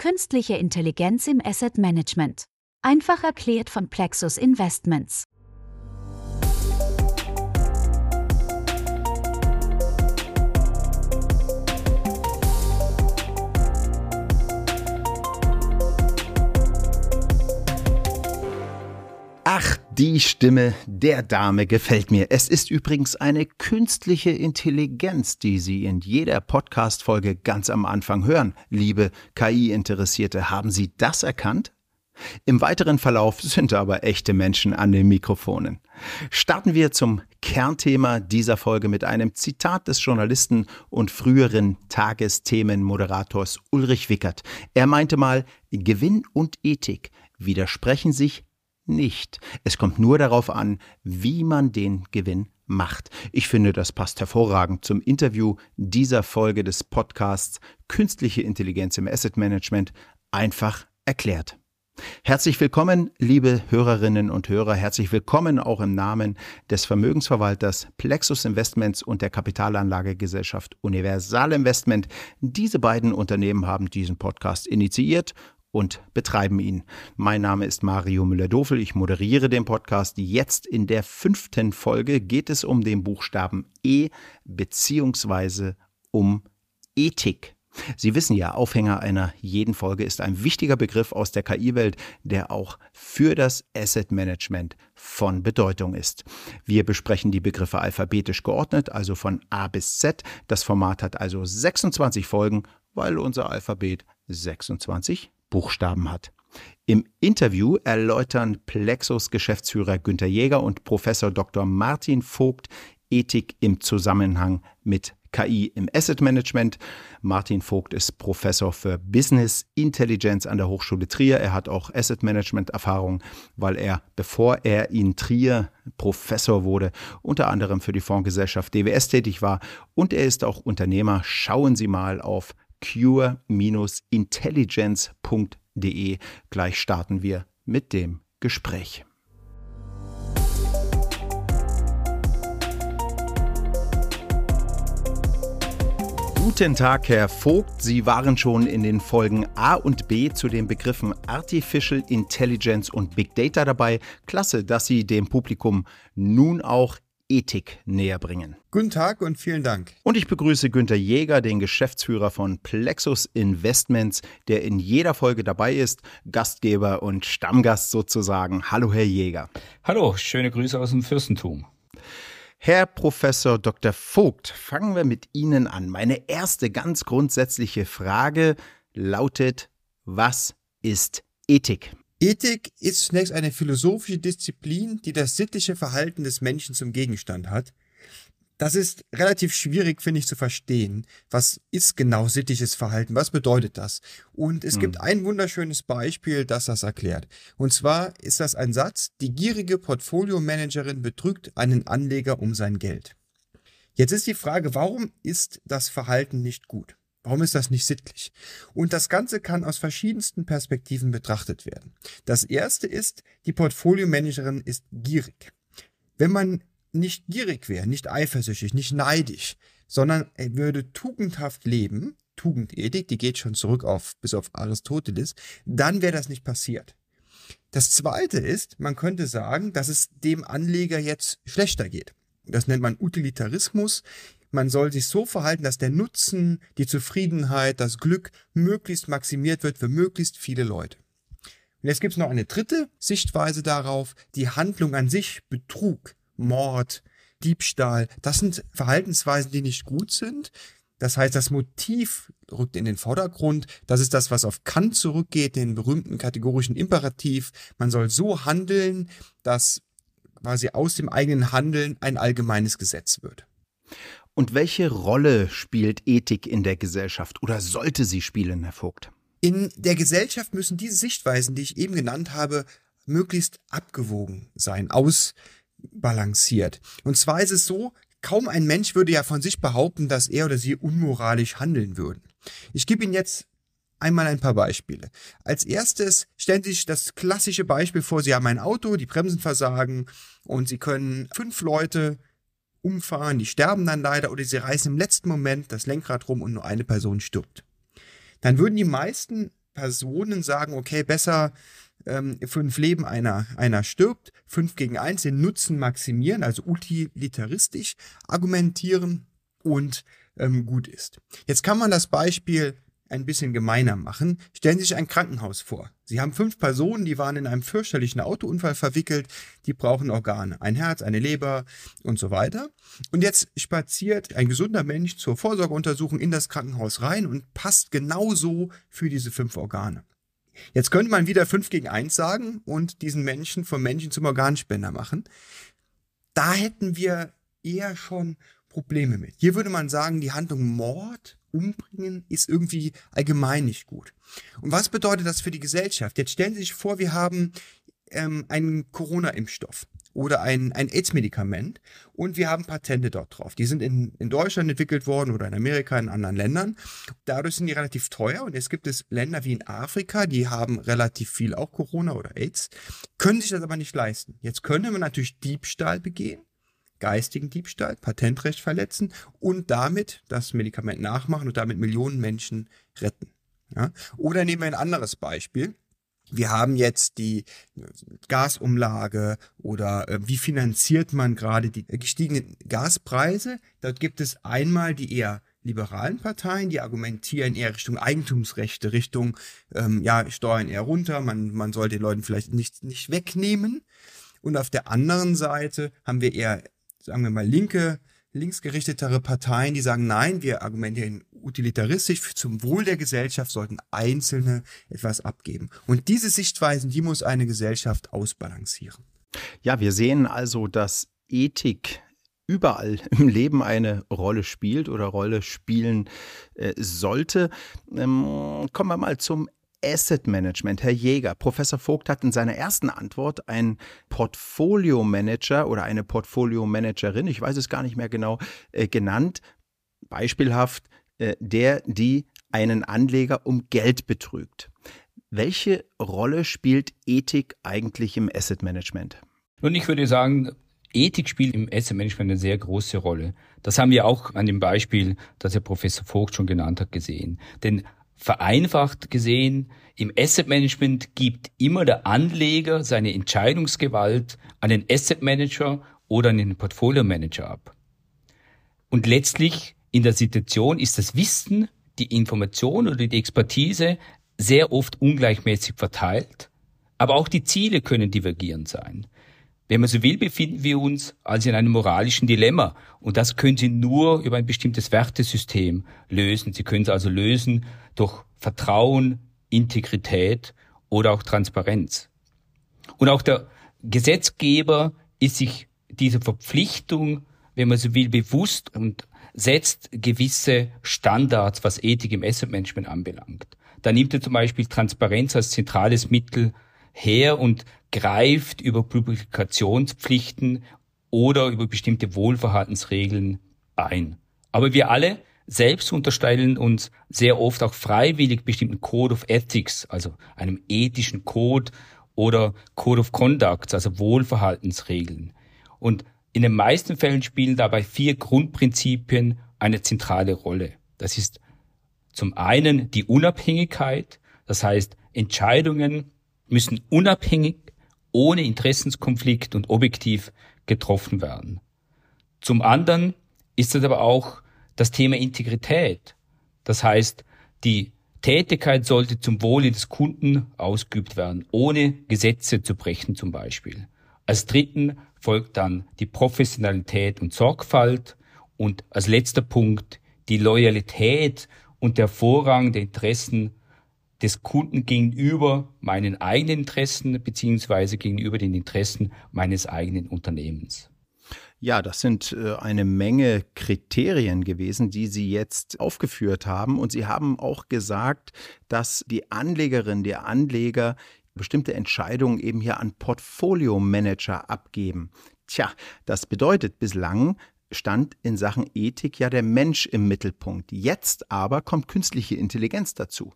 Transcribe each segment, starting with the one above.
Künstliche Intelligenz im Asset Management. Einfach erklärt von Plexus Investments. Die Stimme der Dame gefällt mir. Es ist übrigens eine künstliche Intelligenz, die Sie in jeder Podcast-Folge ganz am Anfang hören. Liebe KI-Interessierte, haben Sie das erkannt? Im weiteren Verlauf sind aber echte Menschen an den Mikrofonen. Starten wir zum Kernthema dieser Folge mit einem Zitat des Journalisten und früheren Tagesthemenmoderators Ulrich Wickert. Er meinte mal, Gewinn und Ethik widersprechen sich nicht. Es kommt nur darauf an, wie man den Gewinn macht. Ich finde, das passt hervorragend zum Interview dieser Folge des Podcasts Künstliche Intelligenz im Asset Management einfach erklärt. Herzlich willkommen, liebe Hörerinnen und Hörer. Herzlich willkommen auch im Namen des Vermögensverwalters Plexus Investments und der Kapitalanlagegesellschaft Universal Investment. Diese beiden Unternehmen haben diesen Podcast initiiert und betreiben ihn. Mein Name ist Mario Müller-Dofel. Ich moderiere den Podcast. Jetzt in der fünften Folge geht es um den Buchstaben E beziehungsweise um Ethik. Sie wissen ja, Aufhänger einer jeden Folge ist ein wichtiger Begriff aus der KI-Welt, der auch für das Asset Management von Bedeutung ist. Wir besprechen die Begriffe alphabetisch geordnet, also von A bis Z. Das Format hat also 26 Folgen, weil unser Alphabet 26 Buchstaben hat. Im Interview erläutern Plexus Geschäftsführer Günter Jäger und Professor Dr. Martin Vogt Ethik im Zusammenhang mit KI im Asset Management. Martin Vogt ist Professor für Business Intelligence an der Hochschule Trier. Er hat auch Asset Management Erfahrung, weil er, bevor er in Trier Professor wurde, unter anderem für die Fondsgesellschaft DWS tätig war. Und er ist auch Unternehmer. Schauen Sie mal auf cure-intelligence.de. Gleich starten wir mit dem Gespräch. Guten Tag, Herr Vogt. Sie waren schon in den Folgen A und B zu den Begriffen Artificial Intelligence und Big Data dabei. Klasse, dass Sie dem Publikum nun auch Ethik näher bringen. Guten Tag und vielen Dank. Und ich begrüße Günter Jäger, den Geschäftsführer von Plexus Investments, der in jeder Folge dabei ist, Gastgeber und Stammgast sozusagen. Hallo, Herr Jäger. Hallo, schöne Grüße aus dem Fürstentum. Herr Professor Dr. Vogt, fangen wir mit Ihnen an. Meine erste ganz grundsätzliche Frage lautet, was ist Ethik? Ethik ist zunächst eine philosophische Disziplin, die das sittliche Verhalten des Menschen zum Gegenstand hat. Das ist relativ schwierig, finde ich, zu verstehen. Was ist genau sittliches Verhalten? Was bedeutet das? Und es hm. gibt ein wunderschönes Beispiel, das das erklärt. Und zwar ist das ein Satz, die gierige Portfoliomanagerin betrügt einen Anleger um sein Geld. Jetzt ist die Frage, warum ist das Verhalten nicht gut? Warum ist das nicht sittlich? Und das Ganze kann aus verschiedensten Perspektiven betrachtet werden. Das erste ist, die Portfolio-Managerin ist gierig. Wenn man nicht gierig wäre, nicht eifersüchtig, nicht neidisch, sondern er würde tugendhaft leben, Tugendethik, die geht schon zurück auf, bis auf Aristoteles, dann wäre das nicht passiert. Das zweite ist, man könnte sagen, dass es dem Anleger jetzt schlechter geht. Das nennt man Utilitarismus man soll sich so verhalten, dass der Nutzen, die Zufriedenheit, das Glück möglichst maximiert wird für möglichst viele Leute. Und jetzt gibt es noch eine dritte Sichtweise darauf, die Handlung an sich, Betrug, Mord, Diebstahl, das sind Verhaltensweisen, die nicht gut sind. Das heißt, das Motiv rückt in den Vordergrund. Das ist das, was auf Kant zurückgeht, den berühmten kategorischen Imperativ. Man soll so handeln, dass quasi aus dem eigenen Handeln ein allgemeines Gesetz wird. Und welche Rolle spielt Ethik in der Gesellschaft oder sollte sie spielen, Herr Vogt? In der Gesellschaft müssen diese Sichtweisen, die ich eben genannt habe, möglichst abgewogen sein, ausbalanciert. Und zwar ist es so, kaum ein Mensch würde ja von sich behaupten, dass er oder sie unmoralisch handeln würden. Ich gebe Ihnen jetzt einmal ein paar Beispiele. Als erstes stellen Sie sich das klassische Beispiel vor, Sie haben ein Auto, die Bremsen versagen und Sie können fünf Leute umfahren, die sterben dann leider oder sie reißen im letzten Moment das Lenkrad rum und nur eine Person stirbt. Dann würden die meisten Personen sagen, okay, besser ähm, fünf Leben einer, einer stirbt, fünf gegen eins, den Nutzen maximieren, also utilitaristisch argumentieren und ähm, gut ist. Jetzt kann man das Beispiel ein bisschen gemeiner machen. Stellen Sie sich ein Krankenhaus vor. Sie haben fünf Personen, die waren in einem fürchterlichen Autounfall verwickelt, die brauchen Organe, ein Herz, eine Leber und so weiter. Und jetzt spaziert ein gesunder Mensch zur Vorsorgeuntersuchung in das Krankenhaus rein und passt genauso für diese fünf Organe. Jetzt könnte man wieder fünf gegen eins sagen und diesen Menschen vom Menschen zum Organspender machen. Da hätten wir eher schon Probleme mit. Hier würde man sagen, die Handlung Mord umbringen ist irgendwie allgemein nicht gut. Und was bedeutet das für die Gesellschaft? Jetzt stellen Sie sich vor, wir haben ähm, einen Corona-Impfstoff oder ein, ein AIDS-Medikament und wir haben Patente dort drauf. Die sind in, in Deutschland entwickelt worden oder in Amerika, in anderen Ländern. Dadurch sind die relativ teuer und es gibt es Länder wie in Afrika, die haben relativ viel auch Corona oder AIDS, können sich das aber nicht leisten. Jetzt könnte man natürlich Diebstahl begehen geistigen Diebstahl, Patentrecht verletzen und damit das Medikament nachmachen und damit Millionen Menschen retten. Ja? Oder nehmen wir ein anderes Beispiel. Wir haben jetzt die Gasumlage oder äh, wie finanziert man gerade die gestiegenen Gaspreise. Dort gibt es einmal die eher liberalen Parteien, die argumentieren eher Richtung Eigentumsrechte, Richtung ähm, ja Steuern eher runter, man man soll den Leuten vielleicht nicht nicht wegnehmen. Und auf der anderen Seite haben wir eher sagen wir mal, linke, linksgerichtetere Parteien, die sagen, nein, wir argumentieren utilitaristisch, zum Wohl der Gesellschaft sollten Einzelne etwas abgeben. Und diese Sichtweisen, die muss eine Gesellschaft ausbalancieren. Ja, wir sehen also, dass Ethik überall im Leben eine Rolle spielt oder Rolle spielen äh, sollte. Ähm, kommen wir mal zum Asset Management. Herr Jäger, Professor Vogt hat in seiner ersten Antwort einen Portfolio Manager oder eine Portfolio Managerin, ich weiß es gar nicht mehr genau, äh, genannt. Beispielhaft, äh, der, die einen Anleger um Geld betrügt. Welche Rolle spielt Ethik eigentlich im Asset Management? Nun, ich würde sagen, Ethik spielt im Asset Management eine sehr große Rolle. Das haben wir auch an dem Beispiel, das Herr Professor Vogt schon genannt hat, gesehen. Denn vereinfacht gesehen, im Asset Management gibt immer der Anleger seine Entscheidungsgewalt an den Asset Manager oder an den Portfolio Manager ab. Und letztlich in der Situation ist das Wissen, die Information oder die Expertise sehr oft ungleichmäßig verteilt, aber auch die Ziele können divergierend sein. Wenn man so will, befinden wir uns also in einem moralischen Dilemma. Und das können Sie nur über ein bestimmtes Wertesystem lösen. Sie können es also lösen durch Vertrauen, Integrität oder auch Transparenz. Und auch der Gesetzgeber ist sich dieser Verpflichtung, wenn man so will, bewusst und setzt gewisse Standards, was Ethik im Asset Management anbelangt. Da nimmt er zum Beispiel Transparenz als zentrales Mittel her und greift über Publikationspflichten oder über bestimmte Wohlverhaltensregeln ein. Aber wir alle selbst unterstellen uns sehr oft auch freiwillig bestimmten Code of Ethics, also einem ethischen Code oder Code of Conduct, also Wohlverhaltensregeln. Und in den meisten Fällen spielen dabei vier Grundprinzipien eine zentrale Rolle. Das ist zum einen die Unabhängigkeit, das heißt Entscheidungen müssen unabhängig, ohne Interessenskonflikt und objektiv getroffen werden. Zum anderen ist es aber auch das Thema Integrität. Das heißt, die Tätigkeit sollte zum Wohle des Kunden ausgeübt werden, ohne Gesetze zu brechen zum Beispiel. Als dritten folgt dann die Professionalität und Sorgfalt und als letzter Punkt die Loyalität und der Vorrang der Interessen des Kunden gegenüber meinen eigenen Interessen beziehungsweise gegenüber den Interessen meines eigenen Unternehmens. Ja, das sind äh, eine Menge Kriterien gewesen, die Sie jetzt aufgeführt haben. Und Sie haben auch gesagt, dass die Anlegerin, der Anleger bestimmte Entscheidungen eben hier an Portfolio-Manager abgeben. Tja, das bedeutet bislang, stand in Sachen Ethik ja der Mensch im Mittelpunkt. Jetzt aber kommt künstliche Intelligenz dazu.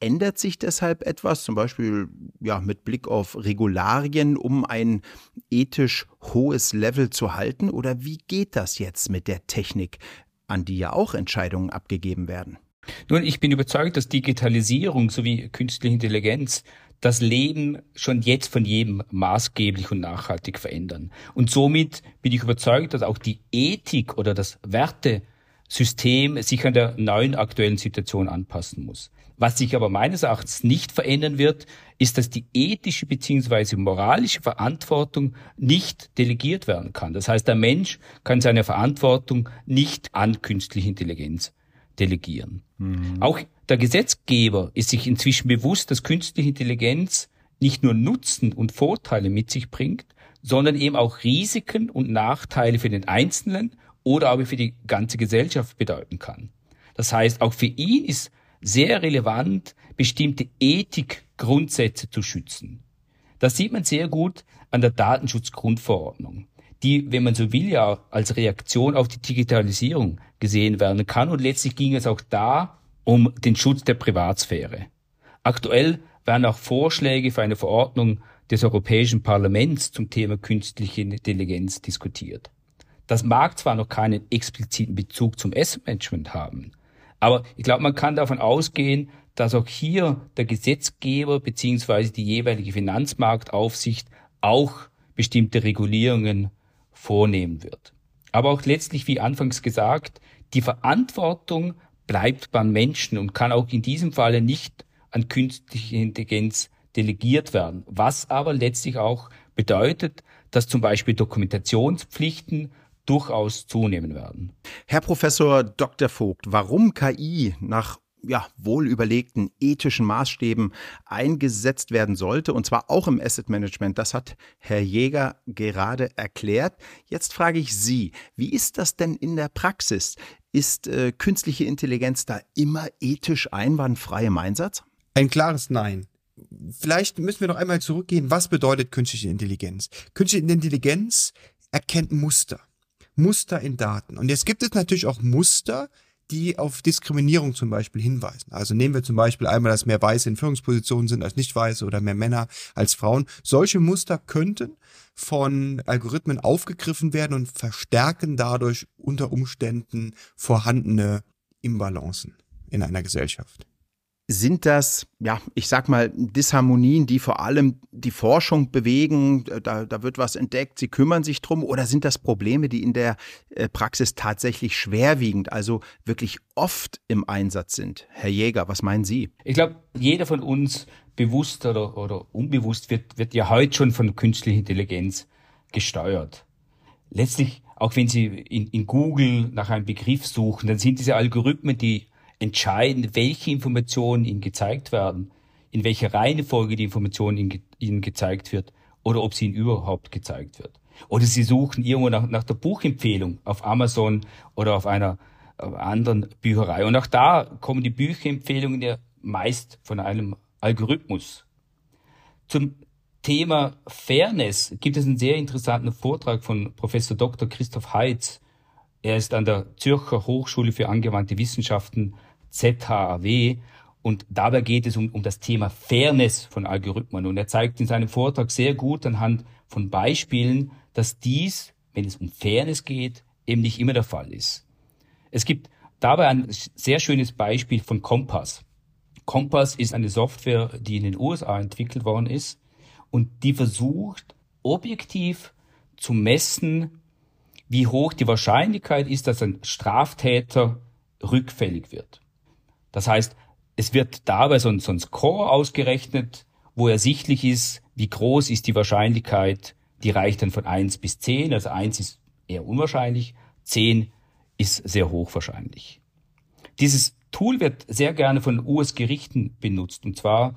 Ändert sich deshalb etwas, zum Beispiel ja, mit Blick auf Regularien, um ein ethisch hohes Level zu halten? Oder wie geht das jetzt mit der Technik, an die ja auch Entscheidungen abgegeben werden? Nun, ich bin überzeugt, dass Digitalisierung sowie künstliche Intelligenz das Leben schon jetzt von jedem maßgeblich und nachhaltig verändern. Und somit bin ich überzeugt, dass auch die Ethik oder das Wertesystem sich an der neuen aktuellen Situation anpassen muss. Was sich aber meines Erachtens nicht verändern wird, ist, dass die ethische bzw. moralische Verantwortung nicht delegiert werden kann. Das heißt, der Mensch kann seine Verantwortung nicht an künstliche Intelligenz delegieren. Mhm. Auch der Gesetzgeber ist sich inzwischen bewusst, dass künstliche Intelligenz nicht nur Nutzen und Vorteile mit sich bringt, sondern eben auch Risiken und Nachteile für den Einzelnen oder aber für die ganze Gesellschaft bedeuten kann. Das heißt, auch für ihn ist sehr relevant, bestimmte Ethikgrundsätze zu schützen. Das sieht man sehr gut an der Datenschutzgrundverordnung, die, wenn man so will, ja als Reaktion auf die Digitalisierung gesehen werden kann. Und letztlich ging es auch da um den Schutz der Privatsphäre. Aktuell werden auch Vorschläge für eine Verordnung des Europäischen Parlaments zum Thema künstliche Intelligenz diskutiert. Das mag zwar noch keinen expliziten Bezug zum Asset-Management haben, aber ich glaube, man kann davon ausgehen, dass auch hier der Gesetzgeber beziehungsweise die jeweilige Finanzmarktaufsicht auch bestimmte Regulierungen vornehmen wird. Aber auch letztlich, wie anfangs gesagt, die Verantwortung bleibt beim Menschen und kann auch in diesem Falle nicht an künstliche Intelligenz delegiert werden. Was aber letztlich auch bedeutet, dass zum Beispiel Dokumentationspflichten durchaus zunehmen werden. Herr Professor Dr. Vogt, warum KI nach ja, wohl überlegten ethischen Maßstäben eingesetzt werden sollte, und zwar auch im Asset Management. Das hat Herr Jäger gerade erklärt. Jetzt frage ich Sie, wie ist das denn in der Praxis? Ist äh, künstliche Intelligenz da immer ethisch einwandfrei im Einsatz? Ein klares Nein. Vielleicht müssen wir noch einmal zurückgehen. Was bedeutet künstliche Intelligenz? Künstliche Intelligenz erkennt Muster. Muster in Daten. Und jetzt gibt es natürlich auch Muster, die auf Diskriminierung zum Beispiel hinweisen. Also nehmen wir zum Beispiel einmal, dass mehr Weiße in Führungspositionen sind als Nicht-Weiße oder mehr Männer als Frauen. Solche Muster könnten von Algorithmen aufgegriffen werden und verstärken dadurch unter Umständen vorhandene Imbalancen in einer Gesellschaft. Sind das, ja, ich sag mal, Disharmonien, die vor allem die Forschung bewegen? Da, da wird was entdeckt, sie kümmern sich drum? Oder sind das Probleme, die in der äh, Praxis tatsächlich schwerwiegend, also wirklich oft im Einsatz sind? Herr Jäger, was meinen Sie? Ich glaube, jeder von uns, bewusst oder, oder unbewusst, wird, wird ja heute schon von künstlicher Intelligenz gesteuert. Letztlich, auch wenn Sie in, in Google nach einem Begriff suchen, dann sind diese Algorithmen, die entscheiden, welche Informationen ihnen gezeigt werden, in welcher Reihenfolge die Information ihnen, ihnen gezeigt wird oder ob sie ihnen überhaupt gezeigt wird. Oder sie suchen irgendwo nach, nach der Buchempfehlung auf Amazon oder auf einer anderen Bücherei. Und auch da kommen die Bücherempfehlungen ja meist von einem Algorithmus. Zum Thema Fairness gibt es einen sehr interessanten Vortrag von Professor Dr. Christoph Heitz. Er ist an der Zürcher Hochschule für angewandte Wissenschaften ZHAW. Und dabei geht es um, um das Thema Fairness von Algorithmen. Und er zeigt in seinem Vortrag sehr gut anhand von Beispielen, dass dies, wenn es um Fairness geht, eben nicht immer der Fall ist. Es gibt dabei ein sehr schönes Beispiel von Kompass. Kompass ist eine Software, die in den USA entwickelt worden ist und die versucht, objektiv zu messen, wie hoch die Wahrscheinlichkeit ist, dass ein Straftäter rückfällig wird. Das heißt, es wird dabei so ein, so ein Score ausgerechnet, wo ersichtlich ist, wie groß ist die Wahrscheinlichkeit, die reicht dann von eins bis zehn. also eins ist eher unwahrscheinlich, zehn ist sehr hochwahrscheinlich. Dieses Tool wird sehr gerne von US-Gerichten benutzt. Und zwar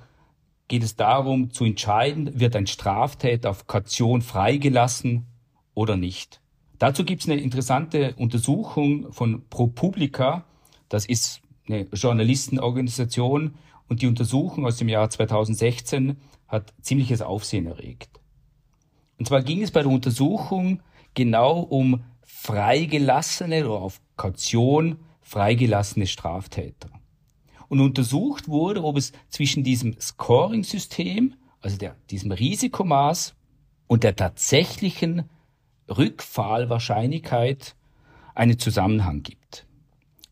geht es darum zu entscheiden, wird ein Straftäter auf Kaution freigelassen oder nicht. Dazu gibt es eine interessante Untersuchung von ProPublica. Das ist eine Journalistenorganisation und die Untersuchung aus dem Jahr 2016 hat ziemliches Aufsehen erregt. Und zwar ging es bei der Untersuchung genau um freigelassene oder auf Kaution freigelassene Straftäter. Und untersucht wurde, ob es zwischen diesem Scoring-System, also der, diesem Risikomaß und der tatsächlichen Rückfallwahrscheinlichkeit einen Zusammenhang gibt.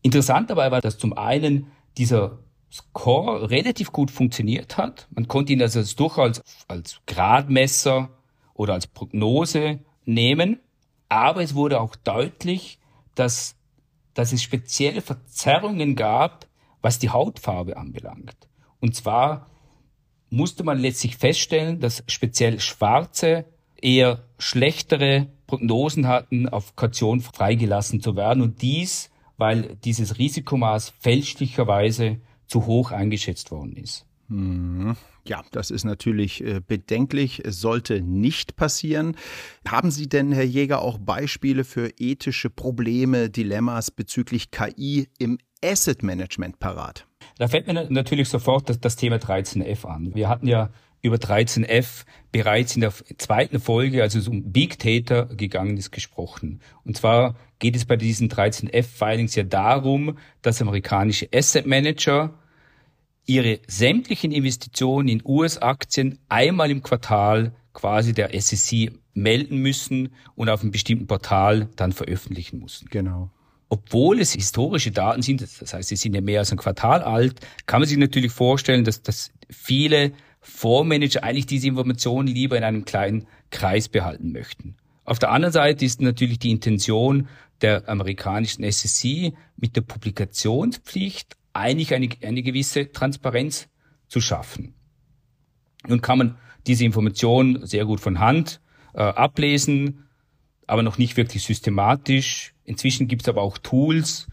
Interessant dabei war, dass zum einen dieser Score relativ gut funktioniert hat. Man konnte ihn also durchaus als Gradmesser oder als Prognose nehmen. Aber es wurde auch deutlich, dass, dass es spezielle Verzerrungen gab, was die Hautfarbe anbelangt. Und zwar musste man letztlich feststellen, dass speziell Schwarze eher schlechtere Prognosen hatten, auf Kaution freigelassen zu werden. Und dies, weil dieses Risikomaß fälschlicherweise zu hoch eingeschätzt worden ist. Mhm. Ja, das ist natürlich äh, bedenklich. Es sollte nicht passieren. Haben Sie denn, Herr Jäger, auch Beispiele für ethische Probleme, Dilemmas bezüglich KI im Asset Management parat? Da fällt mir natürlich sofort das, das Thema 13F an. Wir hatten ja über 13F bereits in der zweiten Folge, also um Big Data gegangen ist, gesprochen. Und zwar geht es bei diesen 13F-Filings ja darum, dass amerikanische Asset Manager ihre sämtlichen Investitionen in US-Aktien einmal im Quartal quasi der SEC melden müssen und auf einem bestimmten Portal dann veröffentlichen müssen. Genau. Obwohl es historische Daten sind, das heißt, sie sind ja mehr als ein Quartal alt, kann man sich natürlich vorstellen, dass, dass viele Fondsmanager eigentlich diese Informationen lieber in einem kleinen Kreis behalten möchten. Auf der anderen Seite ist natürlich die Intention der amerikanischen SEC mit der Publikationspflicht eigentlich eine, eine gewisse Transparenz zu schaffen. Nun kann man diese Information sehr gut von Hand äh, ablesen, aber noch nicht wirklich systematisch. Inzwischen gibt es aber auch Tools,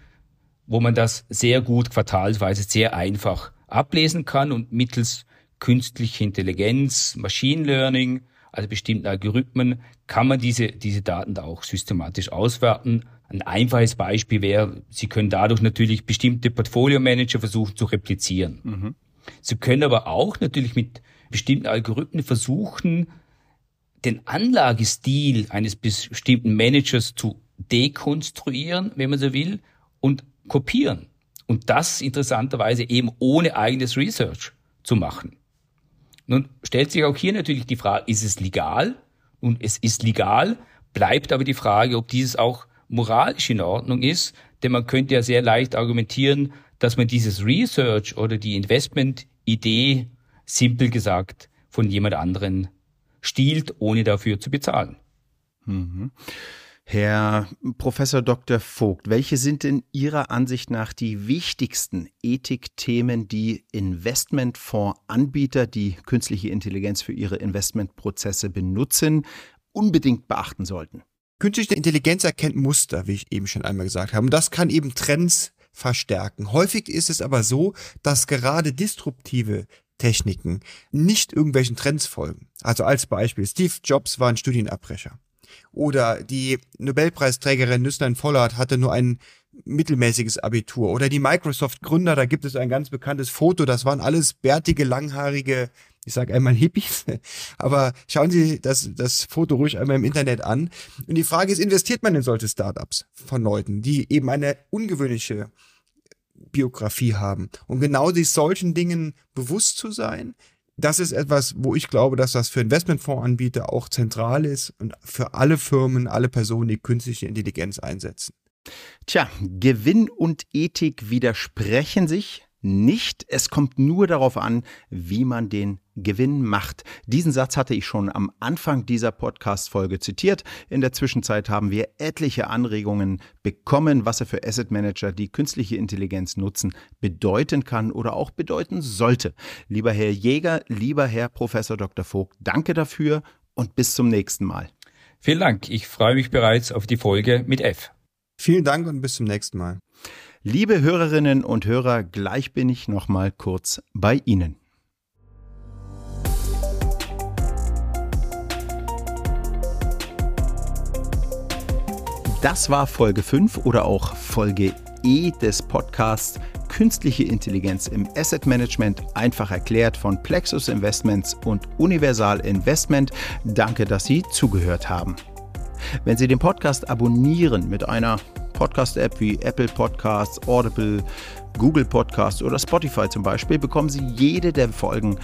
wo man das sehr gut quartalsweise sehr einfach ablesen kann und mittels künstlicher Intelligenz, Machine Learning, also bestimmten Algorithmen, kann man diese, diese Daten da auch systematisch auswerten ein einfaches Beispiel wäre, Sie können dadurch natürlich bestimmte Portfolio-Manager versuchen zu replizieren. Mhm. Sie können aber auch natürlich mit bestimmten Algorithmen versuchen, den Anlagestil eines bestimmten Managers zu dekonstruieren, wenn man so will, und kopieren. Und das interessanterweise eben ohne eigenes Research zu machen. Nun stellt sich auch hier natürlich die Frage, ist es legal? Und es ist legal, bleibt aber die Frage, ob dieses auch moralisch in Ordnung ist, denn man könnte ja sehr leicht argumentieren, dass man dieses Research oder die Investment-Idee, simpel gesagt, von jemand anderen stiehlt, ohne dafür zu bezahlen. Mhm. Herr Professor Dr. Vogt, welche sind in Ihrer Ansicht nach die wichtigsten Ethikthemen, die Investmentfondsanbieter, die künstliche Intelligenz für ihre Investmentprozesse benutzen, unbedingt beachten sollten? Künstliche Intelligenz erkennt Muster, wie ich eben schon einmal gesagt habe. Und das kann eben Trends verstärken. Häufig ist es aber so, dass gerade disruptive Techniken nicht irgendwelchen Trends folgen. Also als Beispiel, Steve Jobs war ein Studienabbrecher. Oder die Nobelpreisträgerin Nüsslein Vollert hatte nur ein mittelmäßiges Abitur. Oder die Microsoft-Gründer, da gibt es ein ganz bekanntes Foto, das waren alles bärtige, langhaarige ich sage einmal Hippies, aber schauen Sie das, das Foto ruhig einmal im Internet an. Und die Frage ist, investiert man in solche Startups von Leuten, die eben eine ungewöhnliche Biografie haben? Und genau sich solchen Dingen bewusst zu sein, das ist etwas, wo ich glaube, dass das für Investmentfondsanbieter auch zentral ist und für alle Firmen, alle Personen, die künstliche Intelligenz einsetzen. Tja, Gewinn und Ethik widersprechen sich nicht. Es kommt nur darauf an, wie man den Gewinn macht. Diesen Satz hatte ich schon am Anfang dieser Podcast-Folge zitiert. In der Zwischenzeit haben wir etliche Anregungen bekommen, was er für Asset Manager, die künstliche Intelligenz nutzen, bedeuten kann oder auch bedeuten sollte. Lieber Herr Jäger, lieber Herr Professor Dr. Vogt, danke dafür und bis zum nächsten Mal. Vielen Dank. Ich freue mich bereits auf die Folge mit F. Vielen Dank und bis zum nächsten Mal. Liebe Hörerinnen und Hörer, gleich bin ich noch mal kurz bei Ihnen. Das war Folge 5 oder auch Folge E des Podcasts Künstliche Intelligenz im Asset Management einfach erklärt von Plexus Investments und Universal Investment. Danke, dass Sie zugehört haben. Wenn Sie den Podcast abonnieren mit einer Podcast-App wie Apple Podcasts, Audible, Google Podcasts oder Spotify zum Beispiel, bekommen Sie jede der Folgen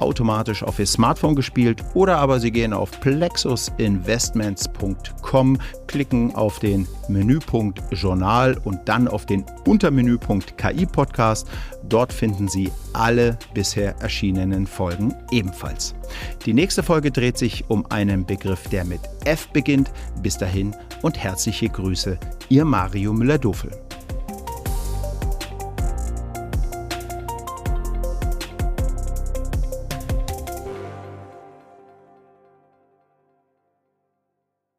automatisch auf Ihr Smartphone gespielt oder aber Sie gehen auf plexusinvestments.com, klicken auf den Menüpunkt Journal und dann auf den Untermenüpunkt KI Podcast. Dort finden Sie alle bisher erschienenen Folgen ebenfalls. Die nächste Folge dreht sich um einen Begriff, der mit F beginnt. Bis dahin und herzliche Grüße, Ihr Mario Müller-Dofel.